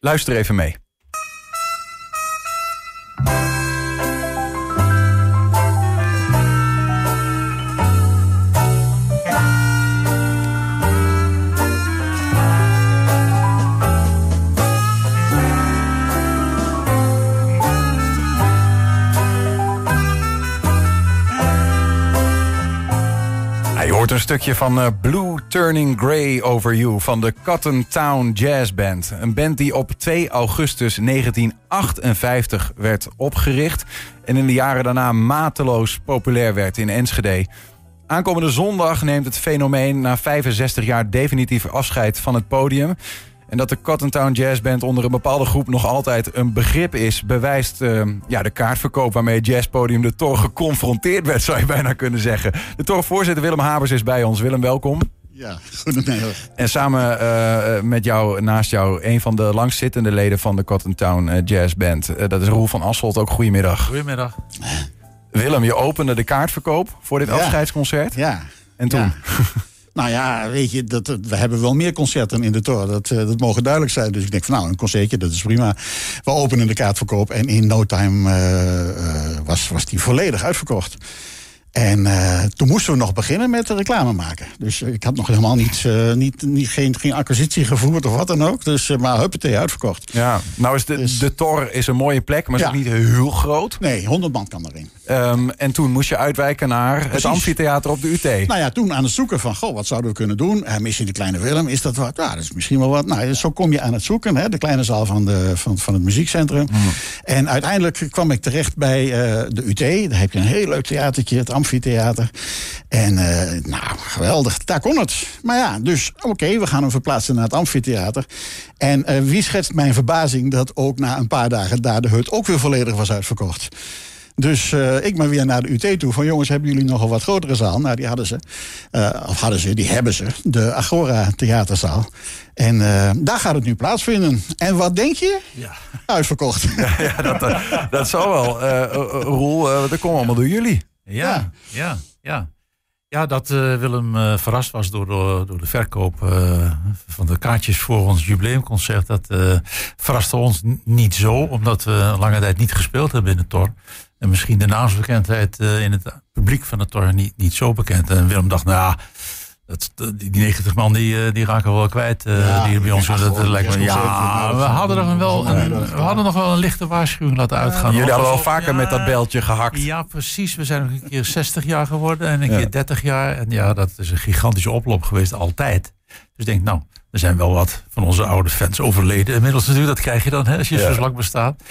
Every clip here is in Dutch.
Luister even mee. Een stukje van uh, Blue Turning Grey Over You van de Cotton Town Jazz Band. Een band die op 2 augustus 1958 werd opgericht en in de jaren daarna mateloos populair werd in Enschede. Aankomende zondag neemt het fenomeen na 65 jaar definitief afscheid van het podium. En dat de Cotton Town Jazz Band onder een bepaalde groep nog altijd een begrip is, bewijst uh, ja, de kaartverkoop waarmee het jazzpodium de Tor geconfronteerd werd, zou je bijna kunnen zeggen. De Tor-voorzitter Willem Habers is bij ons. Willem, welkom. Ja, goedemiddag. En samen uh, met jou, naast jou, een van de langzittende leden van de Cotton Town uh, Jazz Band. dat is Roel van Asselt. Ook goedemiddag. Goedemiddag. Willem, je opende de kaartverkoop voor dit Ja. afscheidsconcert. Ja. En toen? Ja. Nou ja, weet je, dat, we hebben wel meer concerten in de Tor. Dat, eh, dat mogen duidelijk zijn. Dus ik denk van nou, een concertje, dat is prima. We openen de kaartverkoop en in no time eh, eh, was, was die volledig uitverkocht. En toen moesten we nog beginnen met de reclame maken. Dus ik had nog helemaal niet, niet, niet, geen, geen acquisitie gevoerd of wat dan ook. Dus, maar huppatee, uitverkocht. Ja, nou is de, Dus- de Tor is een mooie plek, maar is ook niet heel groot. Nee, 100 man kan erin. Ehm, en toen moest je uitwijken naar het amfitheater op de UT. Nou ja, toen aan het zoeken van, goh, wat zouden we kunnen doen? Uh, missie de Kleine Willem, is dat wat? Ja, dat is misschien wel wat. Nou, zo kom je aan het zoeken, hè, de kleine zaal van, de, van, van het muziekcentrum. En uiteindelijk kwam ik terecht bij eh, de UT. Daar heb je een heel leuk theatertje, het amfitheater. En eh, nou, geweldig, daar kon het. Maar ja, dus oké, we gaan hem verplaatsen naar het amfitheater. En eh, wie schetst mijn verbazing dat ook na een paar dagen daar de hut ook weer volledig was uitverkocht. Dus eh, ik maar weer naar de UT toe. Van jongens, hebben jullie nog een wat grotere zaal? Nou, die hadden ze. Eh, of hadden ze, die hebben ze. De Agora Theaterzaal. En eh, daar gaat het nu plaatsvinden. En wat denk je? Ja. Uitverkocht. Ja, dat, dat zal wel. Roel, dat komt allemaal door jullie. Ja, ja, ja. Ja, dat eh, Willem eh, verrast was door, door, door de verkoop eh, van de kaartjes voor ons jubileumconcert. Dat eh, verraste ons niet zo, omdat we een lange tijd niet gespeeld hebben in het Tor. En misschien de naamsbekendheid eh, in het publiek van het Tor niet, niet zo bekend. En Willem dacht, nou, dat, die die 90 man die, eh, die raken we wel kwijt. eh, Ja, die bij ons. ja, Dat, dat lijkt me, ja, we hadden, er wel een, we hadden nog wel een lichte waarschuwing laten uitgaan. Jullie hadden wel vaker met dat beltje gehakt. ja, precies. We zijn nog een keer 60 jaar geworden en een keer 30 jaar. En ja, dat is een gigantische oploop geweest, altijd. Dus ik denk, nou, er zijn wel wat van onze oude fans overleden. Inmiddels natuurlijk, dat krijg je dan hè, als je zo lang bestaat.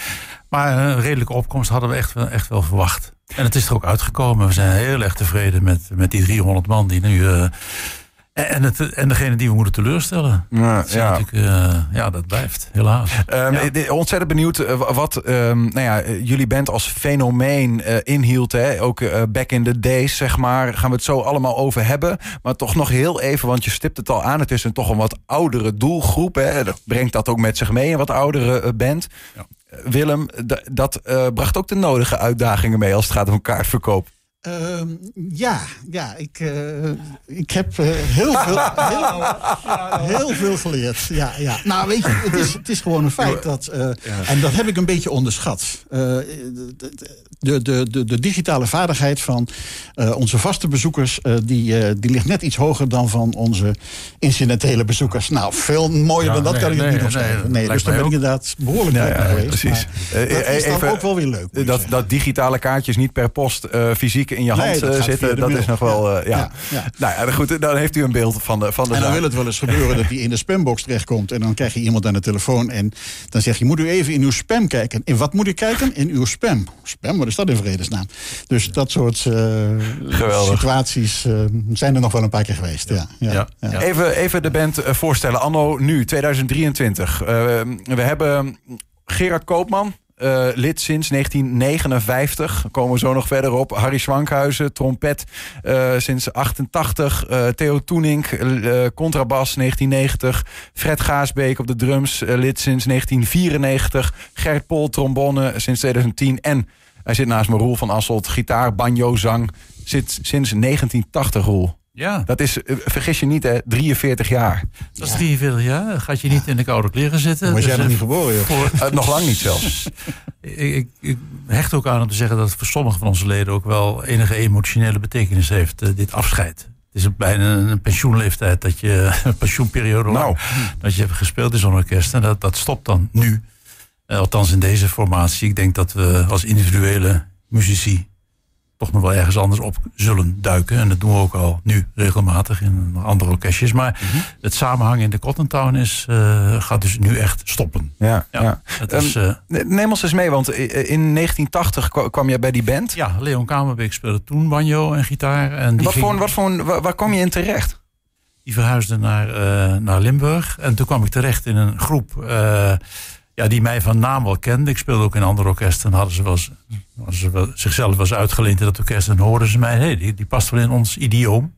Maar een redelijke opkomst hadden we echt, wel- echt wel verwacht. En het is er ook uitgekomen. We zijn heel erg tevreden met, met die 300 man die nu... eh, en, het, en degene die we moeten teleurstellen. Ja, Dat, is ja. natuurlijk, eh, ja, dat blijft, helaas. Ehm, Ja. Ontzettend benieuwd eh, wat ehm, nou ja, eh, jullie band als fenomeen eh, inhield. Hè? Ook eh, back in the days, zeg maar. Gaan we het zo allemaal over hebben. Maar toch nog heel even, want je stipt het al aan. Het is een toch een wat oudere doelgroep. Hè? Dat brengt dat ook met zich mee, een wat oudere eh, band. Willem, dat eh, bracht ook de nodige uitdagingen mee als het gaat om kaartverkoop. Ehm, ja, ja ik, eh, ik heb eh, heel, veel, heel, heel veel geleerd. Ja, ja. Nou, weet je, het is, het is gewoon een feit dat. eh, En dat heb ik een beetje onderschat. De, de, de, de, digitale vaardigheid van onze vaste bezoekers. die, die ligt net iets hoger dan van onze incidentele bezoekers. Nou, veel mooier Ja, dan dat nee, kan ik het nee, niet nee, opschrijven. dat Nee, dus daar ben ik inderdaad behoorlijk Ja, mee geweest. precies. Dat is dan even- ook wel weer leuk. Dat, zeggen. dat digitale kaartjes niet per post fysiek in je hand eh, zitten, dat is nog wel. eh, ja. Ja, ja. Nou ja, goed, dan heeft u een beeld van de, van de En dan zaak. wil het wel eens gebeuren dat hij in de spambox terechtkomt. En dan krijg je iemand aan de telefoon. En dan zeg je, moet u even in uw spam kijken. In wat moet ik kijken? In uw spam. Spam, wat is dat in vredesnaam? Dus dat soort eh, Geweldig. situaties eh, zijn er nog wel een paar keer geweest. Ja, ja. Even, even de band eh, voorstellen. Anno nu, 2023. Eh, we hebben Gerard Koopman. Eh, lid sinds 1959. Daar komen we zo nog verder op. Harry Schwankhuizen, trompet eh, sinds 88. Eh, Theo Toenink, contrabas 1990. Fred Gaasbeek op de drums, lid sinds 1994. Gert Pol, trombone sinds 2010. En hij zit naast me, Roel van Asselt, gitaar, banjo, zang. Zit sinds 1980, Roel. Ja, Dat is, eh, vergis je niet, hè, 43 jaar. dat is 43 jaar. Gaat je niet in de koude kleren zitten. Was jij Dus, eh, niet geboren, voor- Eh, nog lang niet zelfs. ik, hecht ook aan om te zeggen dat het voor sommige van onze leden ook wel enige emotionele betekenis heeft, eh, dit afscheid. Het is bijna een pensioenleeftijd dat je, een pensioenperiode lang, Nou. dat je hebt gespeeld in zo'n orkest. En dat, dat stopt dan nu. Althans in deze formatie. Ik denk dat we als individuele muzici toch nog wel ergens anders op zullen duiken. En dat doen we ook al nu regelmatig in andere orkestjes. Maar het samenhang in de Cotton Town is, eh, gaat dus nu echt stoppen. Ja, ja. Ja, het is, eh, Neem ons eens mee, want i- in 1980 kwa- kwam je bij die band. Ja, Leon Kamerbeek speelde toen banjo en gitaar. En die, Wat ging- voor, wat voor, waar, waar kwam je in terecht? die verhuisde naar, eh, naar Limburg. En toen kwam ik terecht in een groep eh, ja, die mij van naam wel kende. Ik speelde ook in andere orkesten. En hadden ze, wel, eens- hadden ze wel, zichzelf wel eens uitgeleend in dat orkest. En hoorden ze mij, hey, die, die past wel in ons idioom.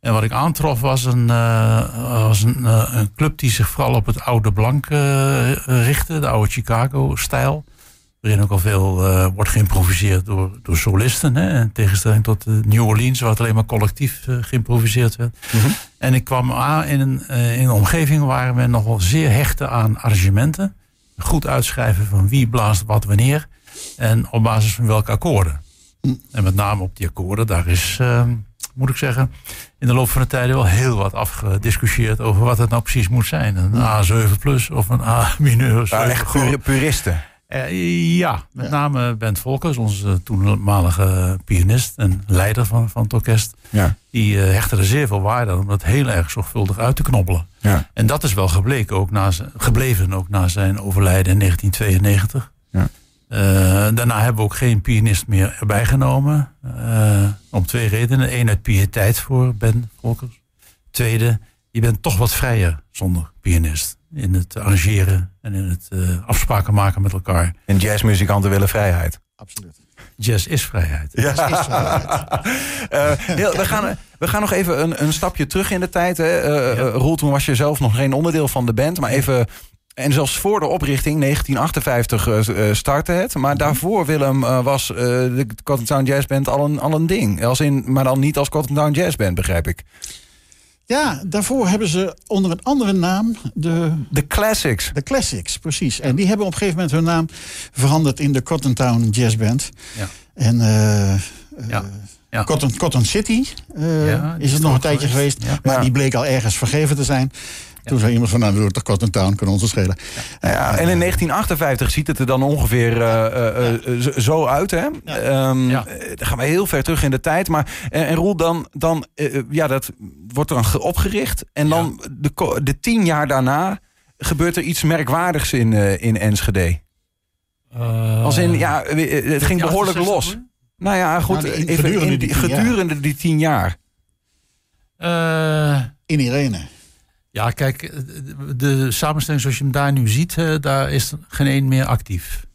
En wat ik aantrof was een, eh, was een, eh, een club die zich vooral op het oude blank eh, richtte. De oude Chicago-stijl. Waarin ook al veel wordt geïmproviseerd door, door solisten. Hè, in tegenstelling tot New Orleans, waar het alleen maar collectief geïmproviseerd werd. En ik kwam aan in een, in een omgeving waar men nogal zeer hechtte aan arrangementen. Goed uitschrijven van wie blaast wat wanneer. En op basis van welke akkoorden. En met name op die akkoorden, daar is, eh, moet ik zeggen, in de loop van de tijd wel heel wat afgediscussieerd over wat het nou precies moet zijn. Een A7 plus of een A mineur. Ja, echt pur- puristen. Eh, ja, met name Bent Volkers, onze toenmalige pianist en leider van, van het orkest. Ja. Die eh, hechtte er zeer veel waarde aan om dat heel erg zorgvuldig uit te knobbelen. Ja. En dat is wel gebleken, ook na zijn, gebleven ook na zijn overlijden in 1992. Ja. Eh, daarna hebben we ook geen pianist meer erbij genomen. eh, om twee redenen. Eén uit pietijd voor Ben Volkers. Tweede, je bent toch wat vrijer zonder pianist. In het arrangeren en in het eh, afspraken maken met elkaar. En jazzmuzikanten willen vrijheid. Absoluut. Jazz is vrijheid. Dat is vrijheid. Eh, heel- we, gaan, we gaan nog even een, een stapje terug in de tijd. Hè. Eh, eh, Roel, toen was je zelf nog geen onderdeel van de band. Maar even... En zelfs voor de oprichting, 1958, eh, eh, startte het. Maar daarvoor, Willem, was eh, de Cotton Town Jazz Band al een, al een ding. Als in, maar dan niet als Cotton Town Jazz Band, begrijp ik. Ja, daarvoor hebben ze onder een andere naam de, De Classics. de Classics, precies. En die hebben op een gegeven moment hun naam veranderd in de Cotton Town Jazz Band. Ja. En eh, eh, Ja. Ja. Cotton, Cotton City eh, Ja, is het nog een tijdje geweest. Ja. Maar die bleek al ergens vergeven te zijn. Toen zei iemand van, nou, doe het toch Cotton Town, kan ons het schelen. Ja, en in 1958 ziet het er dan ongeveer eh, eh, eh, zo- uit. Hè? Ehm, Ja. eh, Dan gaan we heel ver terug in de tijd. Maar, en, en Roel, dan, dan eh, ja, dat wordt dan ge- opgericht. En dan de, de tien jaar daarna gebeurt er iets merkwaardigs in, eh, in Enschede. Eh, Als in, ja, eh, het ging behoorlijk 68 los. hoor. Nou ja, goed. Nou, die- even gedurende in die die- tien jaar. gedurende die tien jaar. Eh, In Irene. Ja, kijk, eh, de, samenstelling zoals je hem daar nu ziet, eh, daar is geen één meer actief.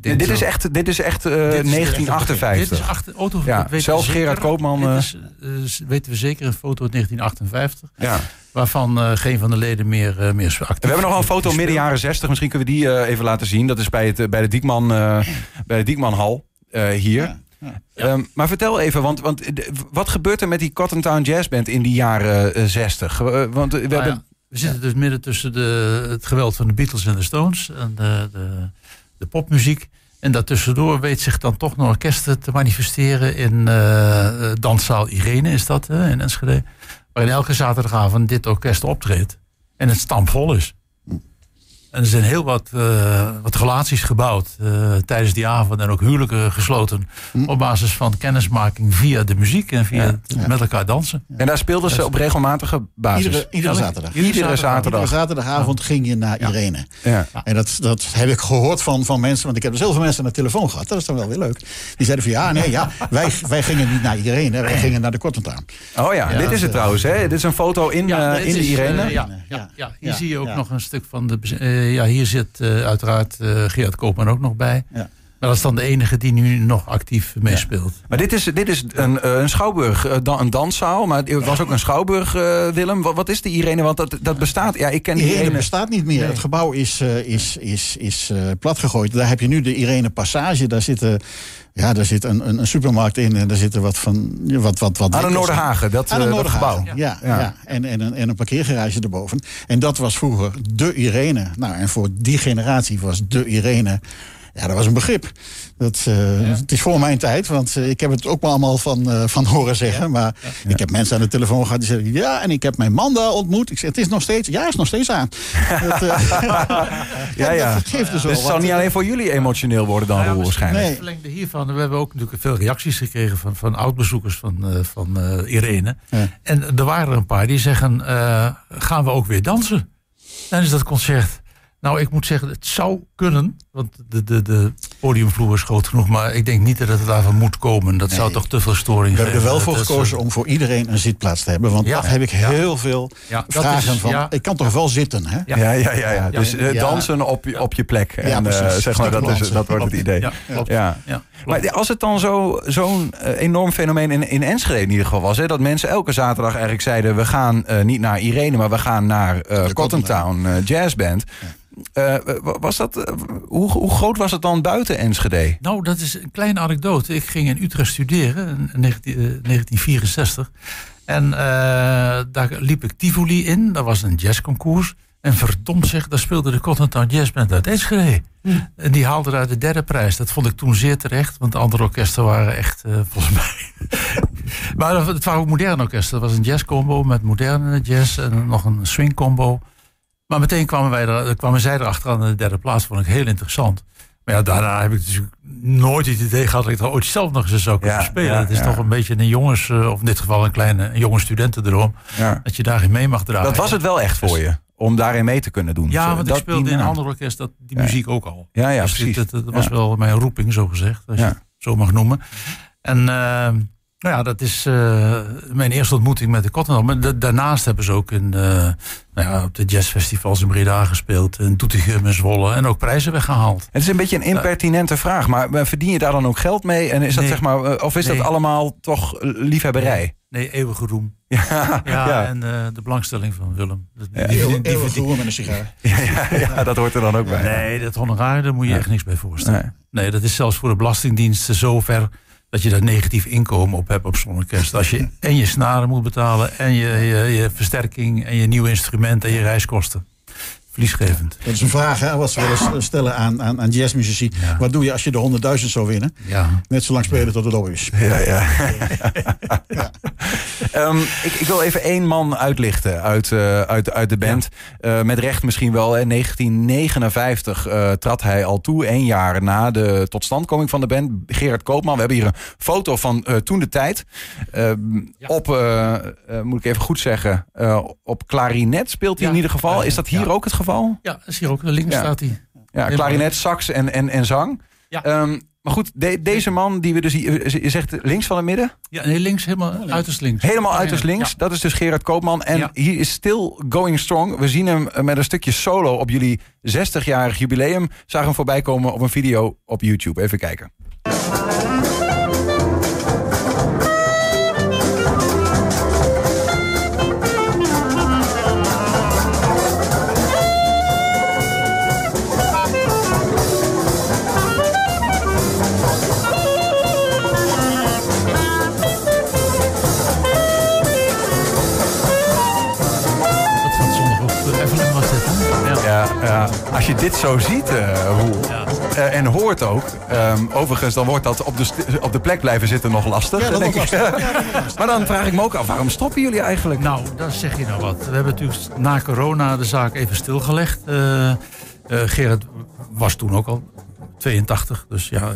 Dit, is echt, dit is echt eh, Dit is- 1958. Dit is achter, auto, Ja, zelfs we zeker. Gerard Koopman, Dit is, s- weten we zeker een foto uit 1958, ja. waarvan eh, geen van de leden meer, eh, meer is actief. We hebben nog wel een foto midden jaren 60. Misschien kunnen we die eh, even laten zien. Dat is bij, het, bij de Diekman, eh, bij de Diekmanhal eh, hier. Ja, ja. Ehm, maar vertel even, want, want de- wat gebeurt er met die Cotton Town Jazz Band in die jaren eh, 60? Eh, want eh, we Nou hebben... ja, we zitten dus midden tussen de, het geweld van de Beatles en de Stones en de, de, de popmuziek. En daartussendoor weet zich dan toch nog orkesten te manifesteren in eh, Danszaal Irene, is dat, in Enschede. Waarin elke zaterdagavond dit orkest optreedt. En het stampvol is. En er zijn heel wat, eh, wat relaties gebouwd eh, tijdens die avond. En ook huwelijken gesloten. Op basis van kennismaking via de muziek en via Ja, het met elkaar dansen. En daar speelden ze op regelmatige basis. Iedere, iedere zaterdag. Iedere zaterdag. zaterdag. Iedere zaterdagavond ging je naar Irene. Ja. En dat, dat heb ik gehoord van, van mensen, want ik heb dus heel veel mensen aan de telefoon gehad. Dat is dan wel weer leuk. Die zeiden van ja, nee, ja, wij, wij gingen niet naar Irene, wij gingen naar de Kortentuin. Oh ja, Ja, dit is het trouwens. Hè? Dit is een foto in, eh, in de Irene. eh, ja, Ja, hier ja, zie je ook ja. nog een stuk van de. Eh, ja, hier zit eh, uiteraard eh Gerard Koopman ook nog bij. Ja. Maar dat is dan de enige die nu nog actief meespeelt. Maar dit is, dit is een, eh, een schouwburg, eh, dan- een danszaal. Maar het was ook een schouwburg, eh, Willem. Wat, wat is de Irene? Want dat, dat bestaat. Ja, ik ken die Irene Irene. bestaat niet meer. Het gebouw is, is, is, is eh, platgegooid. Daar heb je nu de Irene Passage. Daar zit, eh, ja, daar zit een, een, een supermarkt in. En daar zitten wat van. ja, Wat, wat, wat Aan de. Noorderhagen, dat, Aan de eh, dat gebouw. Ja, Ja. ja. En, en, een, en een parkeergarage erboven. En dat was vroeger de Irene. Nou, en voor die generatie was de Irene. Ja, dat was een begrip. Dat, eh, Het is voor mijn tijd, want eh, ik heb het ook maar allemaal van, eh, van horen zeggen. Maar ik heb mensen aan de telefoon gehad die zeggen... ja, en ik heb mijn man daar ontmoet. Ik zeg, het is nog steeds... Ja, is nog steeds aan. dat, eh, Ja, ja. dat geeft dus wel Dus het zal niet alleen voor jullie emotioneel worden dan, Roel, waarschijnlijk. Nee. Het verlengde hiervan, we hebben ook natuurlijk veel reacties gekregen van, van oud-bezoekers van, eh, van eh, Irene. Ja. En er waren er een paar die zeggen, eh, gaan we ook weer dansen tijdens dat concert? Nou, ik moet zeggen, het zou kunnen, want de, de, de podiumvloer is groot genoeg, maar ik denk niet dat het daarvan moet komen. Dat zou toch te veel storing We hebben er wel voor gekozen eh, om voor iedereen een zitplaats te hebben. Want Ja. dat heb ik heel veel Ja, vragen is- van... ja. ik kan toch wel zitten, hè? Ja. Ja, ja, ja. ja. Dus eh, Ja. dansen op je, op je plek. En, Ja, eh, precies. zeg maar, dat, is, dat wordt het idee. Ja, klopt. Ja. Maar als het dan zo- zo'n enorm fenomeen in, in Enschede in ieder geval was... Hè, dat mensen elke zaterdag eigenlijk zeiden... we gaan eh, niet naar Irene, maar we gaan naar eh De Cotton Town Jazz Band. Eh, wa- was dat, eh, hoe, hoe groot was het dan buiten Enschede? Nou, dat is een kleine anekdote. Ik ging in Utrecht studeren in 19, eh, 1964. En eh, daar liep ik Tivoli in. Dat was een jazzconcours. En verdomd zeg, daar speelde de Cotton Town Jazz Band uit Enschede. En die haalde daar de derde prijs. Dat vond ik toen zeer terecht. Want de andere orkesten waren echt, eh, volgens mij... maar het waren ook moderne orkesten. Dat was een jazzcombo met moderne jazz. En nog een swingcombo. Maar meteen kwamen, wij er, kwamen zij erachter aan de derde plaats. Vond ik heel interessant. Maar ja, daarna heb ik dus nooit het idee gehad dat ik er ooit zelf nog eens zou kunnen Ja, spelen. ja, het is ja. toch een beetje een jongens, eh, of in dit geval een kleine een jonge studentendroom, dat je daarin mee mag dragen. Dat was het wel echt voor je, om daarin mee te kunnen doen. Ja, want ik Dat- speelde die in een ander orkest dat, die muziek ook al. Ja, ja, Dus precies. het- het was wel mijn roeping, zo gezegd, als je het zo mag noemen. En eh, nou ja, dat is eh, mijn eerste ontmoeting met de Cotton. Maar da- daarnaast hebben ze ook in, eh, nou ja, op de jazzfestivals in Breda gespeeld. In Doetinchem en Zwolle. En ook prijzen weggehaald. Het is een beetje een impertinente vraag, maar verdien je daar dan ook geld mee? En is dat zeg maar, eh, of is dat allemaal toch liefhebberij? Nee, eeuwige roem. Ja, Ja, ja. en eh, de belangstelling van Willem. Ja. die- die- die- Eeuwig die- roer met een sigaar. Ja, ja, ja, dat hoort er dan ook bij. Nee, dat honoraar, daar moet je Ja. echt niks bij voorstellen. Nee. Nee. dat is zelfs voor de Belastingdienst zover dat je daar negatief inkomen op hebt op zo'n orkest. Als je en je snaren moet betalen en je, je, je versterking en je nieuwe instrument en je reiskosten. Verliesgevend. Dat is een vraag hè, wat ze willen stellen aan, aan, aan jazzmuzici. Ja. Wat doe je als je de 100.000 zou winnen? Ja. Net zo lang spelen tot het op is. Ja, ja. Ehm, ik, ik wil even één man uitlichten uit, eh, uit, uit de band. Eh, met recht misschien wel. In 1959 eh, trad hij al toe, één jaar na de totstandkoming van de band. Gerard Koopman. We hebben hier een foto van eh, toen de tijd. Ehm, Op, moet ik even goed zeggen, eh, op klarinet speelt hij Ja, in ieder geval. Is dat hier ja. ook het geval? Ja, dat is hier ook. Links Ja. staat hij. Ja, klarinet, sax en, en, en zang. Ja. Ehm, maar goed, de- deze man die we dus hier, je zegt links van het midden? Ja, nee, links, helemaal uiterst links. Helemaal uiterst Ja. links. Dat is dus Gerard Koopman. En Ja. hij is still going strong. We zien hem met een stukje solo op jullie 60-jarig jubileum. Zagen hem voorbij komen op een video op YouTube. Even kijken. Je dit zo ziet, eh Roel, Ja. eh, en hoort ook. ehm, overigens, dan wordt dat op de, op de plek blijven zitten nog lastig. Ja, dat denk ik. lastig. maar dan vraag ik me ook af, waarom stoppen jullie eigenlijk? Nou, dat zeg je nou wat. We hebben natuurlijk na corona de zaak even stilgelegd. Eh eh, Gerard was toen ook al 82. Dus ja,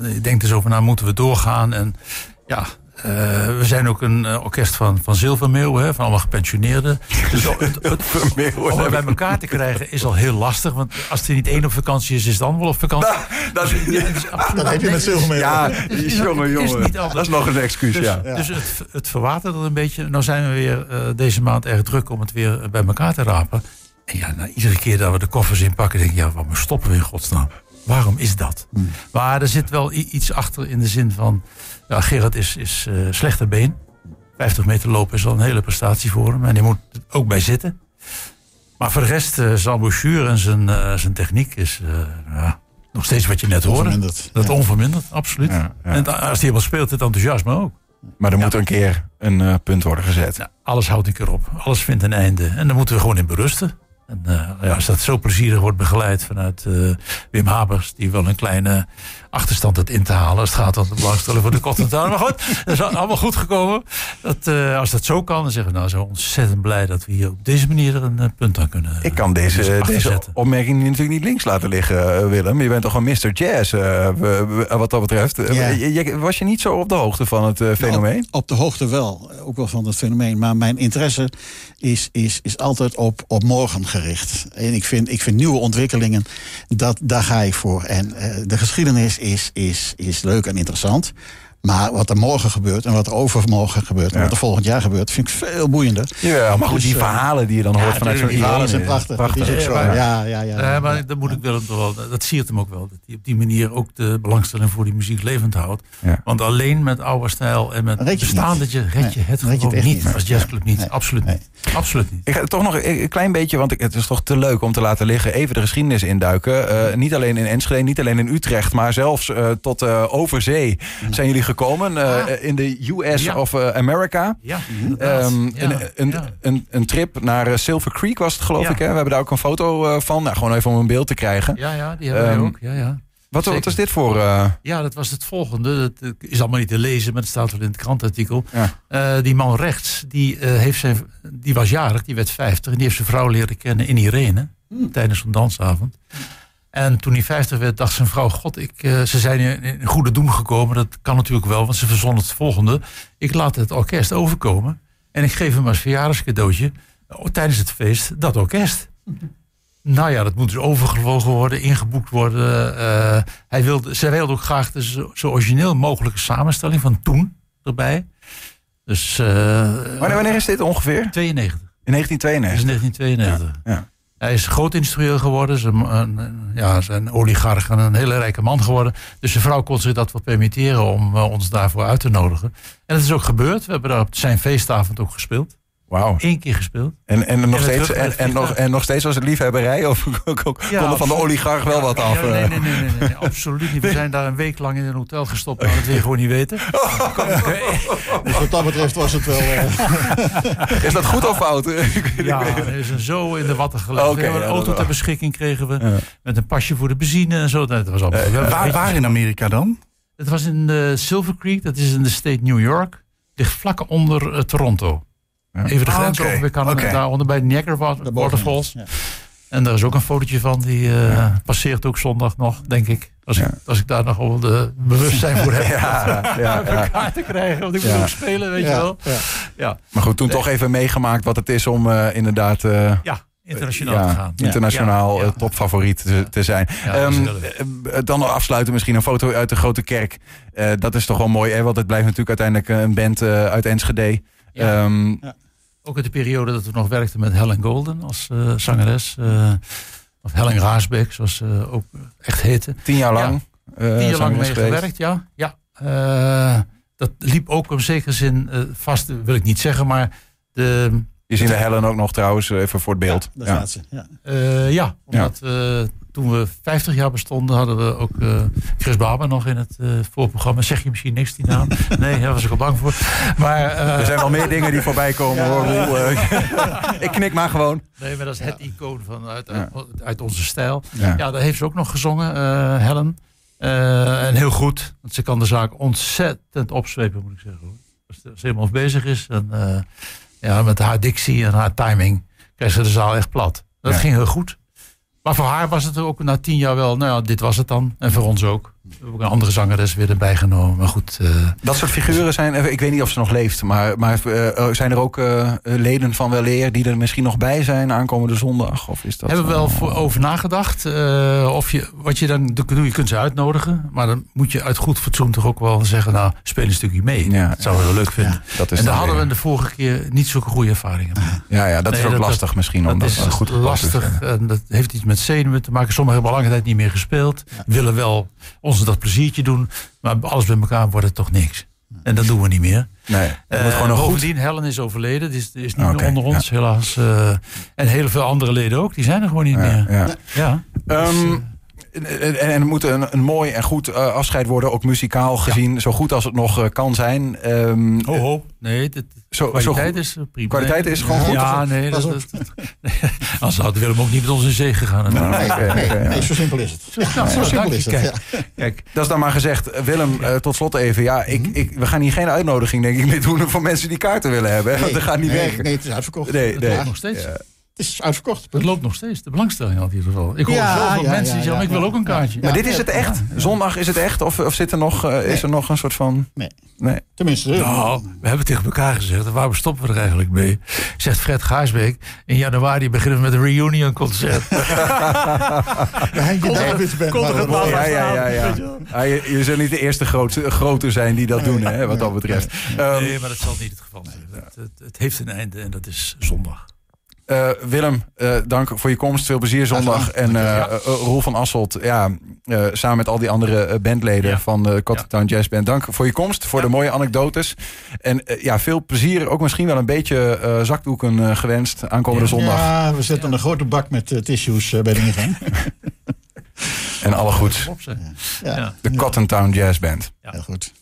eh, ik denk dus over na, moeten we doorgaan? En ja, eh, we zijn ook een eh, orkest van, van Zilvermeeuw, hè, van allemaal gepensioneerden. Dus het, het, om het bij elkaar te krijgen is al heel lastig. Want als er niet één op vakantie is, is het dan wel op vakantie. dat, is absoluut- Dat heb je met Zilvermeeuw. ja, is- jongen, is jongen. Dat is nog een excuus, Dus, ja. dus het, het verwatert er een beetje. Nou zijn we weer eh, deze maand erg druk om het weer bij elkaar te rapen. En ja, nou, iedere keer dat we de koffers inpakken, denk ik, ja, waarom stoppen we in godsnaam? Waarom is dat? Maar er zit wel iets achter in de zin van... Ja, Gerard is, is eh, slechter been. 50 meter lopen is al een hele prestatie voor hem. En hij moet er ook bij zitten. Maar voor de rest, eh, zijn embouchure en zijn, eh, zijn techniek is ja, nog steeds wat je net hoorde. Dat Ja. onverminderd, absoluut. En als hij helemaal speelt, het enthousiasme ook. Maar er moet een keer een punt worden gezet. Alles houdt een keer op. Alles vindt een einde. En daar moeten we gewoon in berusten. En eh, ja, als dat zo plezierig wordt begeleid vanuit eh, Wim Habers, die wel een kleine achterstand had in te halen. Als het gaat om de belangstelling voor de Cotton Maar goed, dat is allemaal goed gekomen. Dat, eh, als dat zo kan, dan zeggen we nou zo ontzettend blij dat we hier op deze manier er een punt aan kunnen Ik kan deze, deze opmerking natuurlijk niet links laten liggen, Willem. Je bent toch een Mr. Jazz eh, wat dat betreft. Was je niet zo op de hoogte van het eh, fenomeen? Op, op de hoogte wel, ook wel van het fenomeen. Maar mijn interesse is, is, is altijd op, op morgen En ik vind, ik vind nieuwe ontwikkelingen, dat, daar ga ik voor. En eh, de geschiedenis is, is, is leuk en interessant. Maar wat er morgen gebeurt en wat er overmorgen gebeurt... en Ja. wat er volgend jaar gebeurt, vind ik veel boeiender. Ja, maar goed, Dus, die eh, verhalen die je dan hoort vanuit zo'n Die verhalen zijn Irene, prachtig. Dat is ook zo. Ja, maar- Ja, ja, ja. Eh, maar dan moet ik toch wel, dat siert hem ook wel. Dat hij op die manier ook de belangstelling voor die muziek levend houdt. Ja. Want alleen met oude stijl en met Red je bestaandetje red je het red je het gewoon echt niet. Als jazzclub niet. Nee. Absoluut Nee. niet. Absoluut niet. Ik ga toch nog een klein beetje, want ik- het is toch te leuk om te laten liggen. Even de geschiedenis induiken. Eh, niet alleen in Enschede, niet alleen in Utrecht, maar zelfs eh, tot eh, overzee zijn jullie gekomen. eh, Ah. In de US Ja. of eh, America. Ja. Ehm, Ja, een, een, een, een trip naar eh, Silver Creek was het geloof ik. Hè? We hebben daar ook een foto van. Nou, gewoon even om een beeld te krijgen. Ja, ja, die hebben Ehm, wij ook. Ja, ja. Wat, wat zeker. is dit voor... ja, dat was het volgende. Dat is allemaal niet te lezen, maar het staat wel in het krantartikel. Ja. Die man rechts, die, heeft zijn, die was jarig, die werd 50. En die heeft zijn vrouw leren kennen in Irene. Tijdens een dansavond. En toen hij 50 werd, dacht zijn vrouw: God, ik, eh, ze zijn in goede doen gekomen. Dat kan natuurlijk wel, want ze verzon het volgende. Ik laat het orkest overkomen. En ik geef hem als verjaardagscadeautje oh, tijdens het feest dat orkest. Nou ja, dat moet dus overgevlogen worden, ingeboekt worden. Eh, hij wilde, zij wilde ook graag de zo, zo origineel mogelijke samenstelling van toen erbij. Dus. eh, wanneer, wanneer is dit ongeveer? 92. In Dat is 1992. 1992. Ja. Hij is groot instructeur geworden. Zijn, ja, zijn oligarch en een hele rijke man geworden. Dus zijn vrouw kon zich dat wel permitteren om eh, ons daarvoor uit te nodigen. En dat is ook gebeurd. We hebben daar op zijn feestavond ook gespeeld. Wauw. Eén keer gespeeld. En, en, nog steeds, en, en, nog, en nog steeds was het liefhebberij? Of konden van de oligarch wel wat af? Ja, nee, eh? nee, nee, nee, nee, absoluut niet. We zijn daar een week lang in een hotel gestopt. Maar dat wil je gewoon niet weten. Dus wat dat betreft was het wel... eh, Is dat goed of fout? Ja, er is een zo in de watten gelegd. We ja, een auto ter beschikking kregen we. Ja. Met een pasje voor de benzine en zo. Dat was allemaal. Eh, Waar, waar in Amerika dan? Het was in eh, Silver Creek, dat is in de state New York. Ligt vlak onder eh, Toronto. Ja. Even de Ah, grens over bij Canada, oké. daaronder bij de Niagara. Waterfalls. Ja. En daar is ook een fotootje van, die eh, passeert ook zondag nog, denk ik. Als, Ja. ik, als ik daar nog wel de bewustzijn voor heb. Ja, ja, elkaar te krijgen, want ik moet Ja. ook spelen, weet je wel. ja. Ja, Maar goed, toen toch even meegemaakt wat het is om eh, inderdaad eh, ja internationaal ja, te gaan. internationaal Ja, ja. topfavoriet te, te zijn. Ehm, eh, dan nog afsluiten misschien een foto uit de Grote Kerk. Eh, dat is toch wel mooi, hè? want het blijft natuurlijk uiteindelijk een band eh, uit Enschede. Ja. Ehm, Ook in de periode dat we nog werkten met Helen Golden als eh, zangeres. eh, of Helen Raasbeek, zoals ze ook echt heette. tien jaar lang. eh, Tien jaar lang mee geweest. gewerkt, ja. ja. Eh, dat liep ook in zekere zin eh, vast, wil ik niet zeggen, maar de, Je ziet de Helen ook nog trouwens, eh, even voor het beeld. Daar Ja. staat ze. Ja. eh, ja, omdat we toen we 50 jaar bestonden, hadden we ook eh, Chris Baber nog in het eh, voorprogramma. Zeg je misschien niks die naam? Nee, daar was ik al bang voor. Maar, eh, Er zijn wel meer dingen die voorbij komen hoor. Ik knik maar gewoon. nee, maar dat is het icoon van uit, Ja. uit, uit onze stijl. Ja. Ja, daar heeft ze ook nog gezongen, eh, Helen. Eh, en heel goed, want ze kan de zaak ontzettend opzwepen, moet ik zeggen. Hoor. Als ze- helemaal bezig is, en, eh, ja, met haar dictie en haar timing, krijgt ze de zaal echt plat. Dat Ja. ging heel goed. Maar voor haar was het ook na tien jaar wel, nou ja, dit was het dan. En voor ons ook. We hebben ook een andere zangeres weer erbij genomen. Maar goed. eh, Dat soort figuren zijn, eh, ik weet niet of ze nog leeft, maar, maar eh, zijn er ook leden van Weleer die er misschien nog bij zijn aankomende zondag? Of is dat hebben we wel voor, over nagedacht. of je, wat je dan je kunt ze uitnodigen. Maar dan moet je uit goed fatsoen toch ook wel zeggen, nou, speel een stukje mee. Ja. dat zouden we wel leuk vinden. Ja, Dat is en daar dan hadden we de vorige keer niet zulke goede ervaringen mee. Ja, ja, dat Nee, is ook dat- lastig misschien. om Dat dat is goed lastig. En dat heeft iets met zenuwen te maken. Sommigen hebben al lange tijd niet meer gespeeld. Willen wel ons dat pleziertje doen. Maar alles bij elkaar wordt het toch niks. En dat doen we niet meer. Nee, Eh, gewoon nog goed. bovendien, Helen is overleden. Die is, die is niet meer onder ons, helaas. Eh, en heel veel andere leden ook. Die zijn er gewoon niet Ja, meer. ja. Ja. Ehm, en, en, en het moet een, een mooi en goed eh, afscheid worden, ook muzikaal gezien, zo goed als het nog eh, kan zijn. Ehm, Ho, ho. Nee, de Zo, zo kwaliteit goed. is eh, prima. kwaliteit is gewoon goed. Ja, nee. Dat, dat, anders had Willem ook niet met ons in zee gegaan. Nee, zo simpel is het. Ja, Nou, zo simpel is het. kijk. ja. Kijk, Dat is dan maar gezegd. Willem, tot slot even. Ja, ik, ik, we gaan hier geen uitnodiging, denk ik, meer doen voor mensen die kaarten willen hebben. dat gaat niet nee, werken. Nee, het is uitverkocht. Nee, nee. nog steeds. Het is uitverkocht. Het loopt nog steeds. De belangstelling had in ieder geval. Ik hoor Ja, zoveel ja, mensen die ja, zeggen, ja, ik wil ook een kaartje. Maar dit is het echt? Zondag is het echt? Of, of zit er nog, eh, is er nog een soort van... Nee. Nee. Tenminste, Nou, we hebben tegen elkaar gezegd, en waarom stoppen we er eigenlijk mee? Zegt Fred Gaarsbeek, in januari beginnen we met een reunion concert. ja, je David bent komt maar een een- paar- Ja, ja, ja. ja. Je, je zult niet de eerste grote, grote zijn die dat doen, hè, wat dat betreft. Ehm, Nee, maar dat zal niet het geval zijn. Het, het, het heeft een einde en dat is zondag. Eh, Willem, eh, dank voor je komst. Veel plezier zondag. En eh, eh, Roel van Asselt, ja, eh, samen met al die andere bandleden Ja. van de Cotton Jazz Band. Dank voor je komst, voor de mooie anekdotes. En ja, veel plezier. Ook misschien wel een beetje eh, zakdoeken gewenst aankomende Ja. zondag. Ja, we zetten een grote bak met tissues bij de ingang. En alle goeds. De Cotton Town Jazz Band. Ja. heel goed.